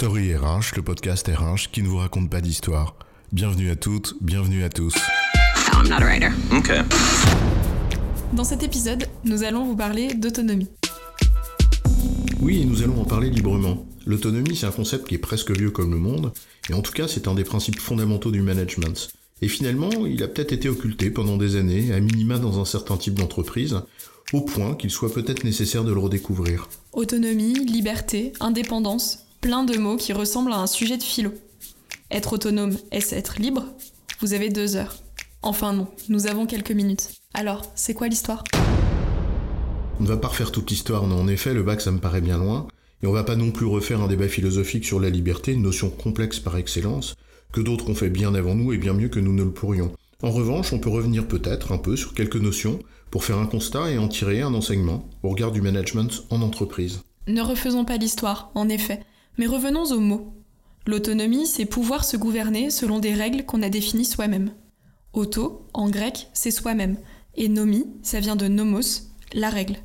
Story RH, le podcast RH qui ne vous raconte pas d'histoire. Bienvenue à toutes, bienvenue à tous. I'm not a writer. Okay. Dans cet épisode, nous allons vous parler d'autonomie. Oui, et nous allons en parler librement. L'autonomie, c'est un concept qui est presque vieux comme le monde, et en tout cas, c'est un des principes fondamentaux du management. Et finalement, il a peut-être été occulté pendant des années, à minima dans un certain type d'entreprise, au point qu'il soit peut-être nécessaire de le redécouvrir. Autonomie, liberté, indépendance, plein de mots qui ressemblent à un sujet de philo. Être autonome, est-ce être libre? Vous avez deux heures. Enfin non, nous avons quelques minutes. Alors, c'est quoi l'histoire? On ne va pas refaire toute l'histoire, non, en effet, le bac ça me paraît bien loin, et on va pas non plus refaire un débat philosophique sur la liberté, une notion complexe par excellence, que d'autres ont fait bien avant nous et bien mieux que nous ne le pourrions. En revanche, on peut revenir peut-être un peu sur quelques notions pour faire un constat et en tirer un enseignement au regard du management en entreprise. Ne refaisons pas l'histoire, en effet, mais revenons aux mots. L'autonomie, c'est pouvoir se gouverner selon des règles qu'on a définies soi-même. Auto, en grec, c'est soi-même, et nomi, ça vient de nomos, la règle.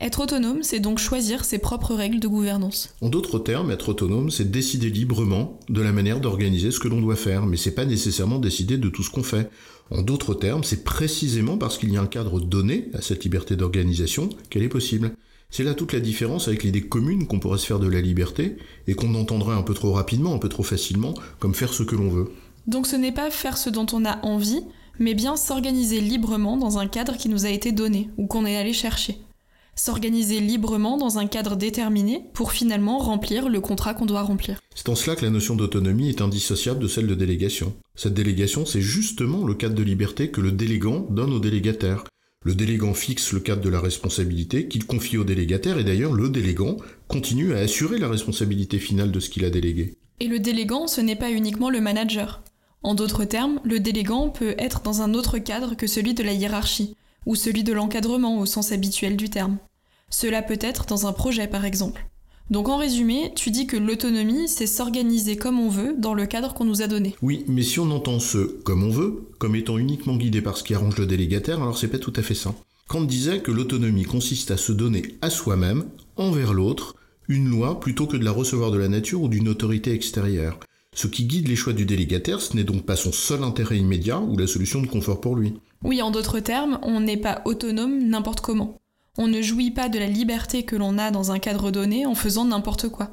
Être autonome, c'est donc choisir ses propres règles de gouvernance. En d'autres termes, être autonome, c'est décider librement de la manière d'organiser ce que l'on doit faire, mais c'est pas nécessairement décider de tout ce qu'on fait. En d'autres termes, c'est précisément parce qu'il y a un cadre donné à cette liberté d'organisation qu'elle est possible. C'est là toute la différence avec l'idée commune qu'on pourrait se faire de la liberté et qu'on entendrait un peu trop rapidement, un peu trop facilement, comme faire ce que l'on veut. Donc ce n'est pas faire ce dont on a envie, mais bien s'organiser librement dans un cadre qui nous a été donné ou qu'on est allé chercher. S'organiser librement dans un cadre déterminé pour finalement remplir le contrat qu'on doit remplir. C'est en cela que la notion d'autonomie est indissociable de celle de délégation. Cette délégation, c'est justement le cadre de liberté que le délégant donne au délégataire. Le délégant fixe le cadre de la responsabilité qu'il confie au délégataire et d'ailleurs le délégant continue à assurer la responsabilité finale de ce qu'il a délégué. Et le délégant, ce n'est pas uniquement le manager. En d'autres termes, le délégant peut être dans un autre cadre que celui de la hiérarchie, ou celui de l'encadrement au sens habituel du terme. Cela peut être dans un projet par exemple. Donc en résumé, tu dis que l'autonomie, c'est s'organiser comme on veut dans le cadre qu'on nous a donné. Oui, mais si on entend ce comme on veut, comme étant uniquement guidé par ce qui arrange le délégataire, alors c'est pas tout à fait ça. Kant disait que l'autonomie consiste à se donner à soi-même, envers l'autre, une loi plutôt que de la recevoir de la nature ou d'une autorité extérieure. Ce qui guide les choix du délégataire, ce n'est donc pas son seul intérêt immédiat ou la solution de confort pour lui. Oui, en d'autres termes, on n'est pas autonome n'importe comment. On ne jouit pas de la liberté que l'on a dans un cadre donné en faisant n'importe quoi.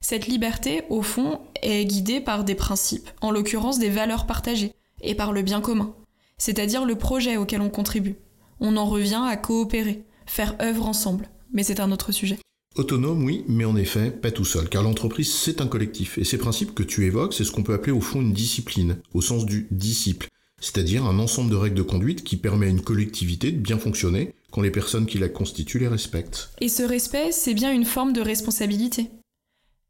Cette liberté, au fond, est guidée par des principes, en l'occurrence des valeurs partagées, et par le bien commun, c'est-à-dire le projet auquel on contribue. On en revient à coopérer, faire œuvre ensemble, mais c'est un autre sujet. Autonome, oui, mais en effet, pas tout seul, car l'entreprise, c'est un collectif, et ces principes que tu évoques, c'est ce qu'on peut appeler au fond une discipline, au sens du disciple, c'est-à-dire un ensemble de règles de conduite qui permet à une collectivité de bien fonctionner quand les personnes qui la constituent les respectent. Et ce respect, c'est bien une forme de responsabilité.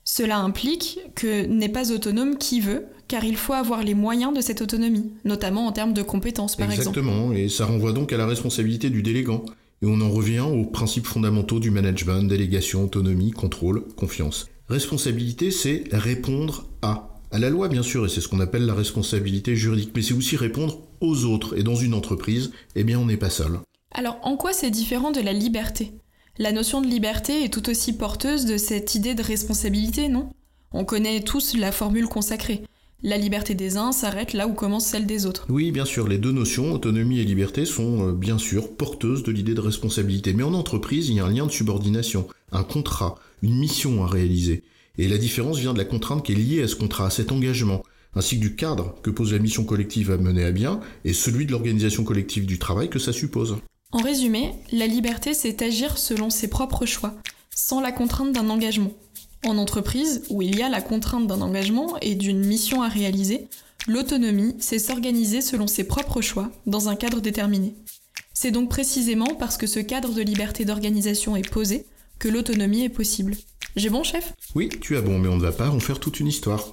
Cela implique que n'est pas autonome qui veut, car il faut avoir les moyens de cette autonomie, notamment en termes de compétences par exemple. Exactement, et ça renvoie donc à la responsabilité du délégant. Et on en revient aux principes fondamentaux du management, délégation, autonomie, contrôle, confiance. Responsabilité, c'est répondre à. À la loi, bien sûr, et c'est ce qu'on appelle la responsabilité juridique, mais c'est aussi répondre aux autres. Et dans une entreprise, eh bien, on n'est pas seul. Alors, en quoi c'est différent de la liberté? La notion de liberté est tout aussi porteuse de cette idée de responsabilité, non? On connaît tous la formule consacrée. La liberté des uns s'arrête là où commence celle des autres. Oui, bien sûr, les deux notions, autonomie et liberté, sont euh, bien sûr porteuses de l'idée de responsabilité. Mais en entreprise, il y a un lien de subordination, un contrat, une mission à réaliser. Et la différence vient de la contrainte qui est liée à ce contrat, à cet engagement, ainsi que du cadre que pose la mission collective à mener à bien, et celui de l'organisation collective du travail que ça suppose. En résumé, la liberté, c'est agir selon ses propres choix, sans la contrainte d'un engagement. En entreprise, où il y a la contrainte d'un engagement et d'une mission à réaliser, l'autonomie, c'est s'organiser selon ses propres choix, dans un cadre déterminé. C'est donc précisément parce que ce cadre de liberté d'organisation est posé que l'autonomie est possible. J'ai bon, chef? Oui, tu as bon, mais on ne va pas en faire toute une histoire.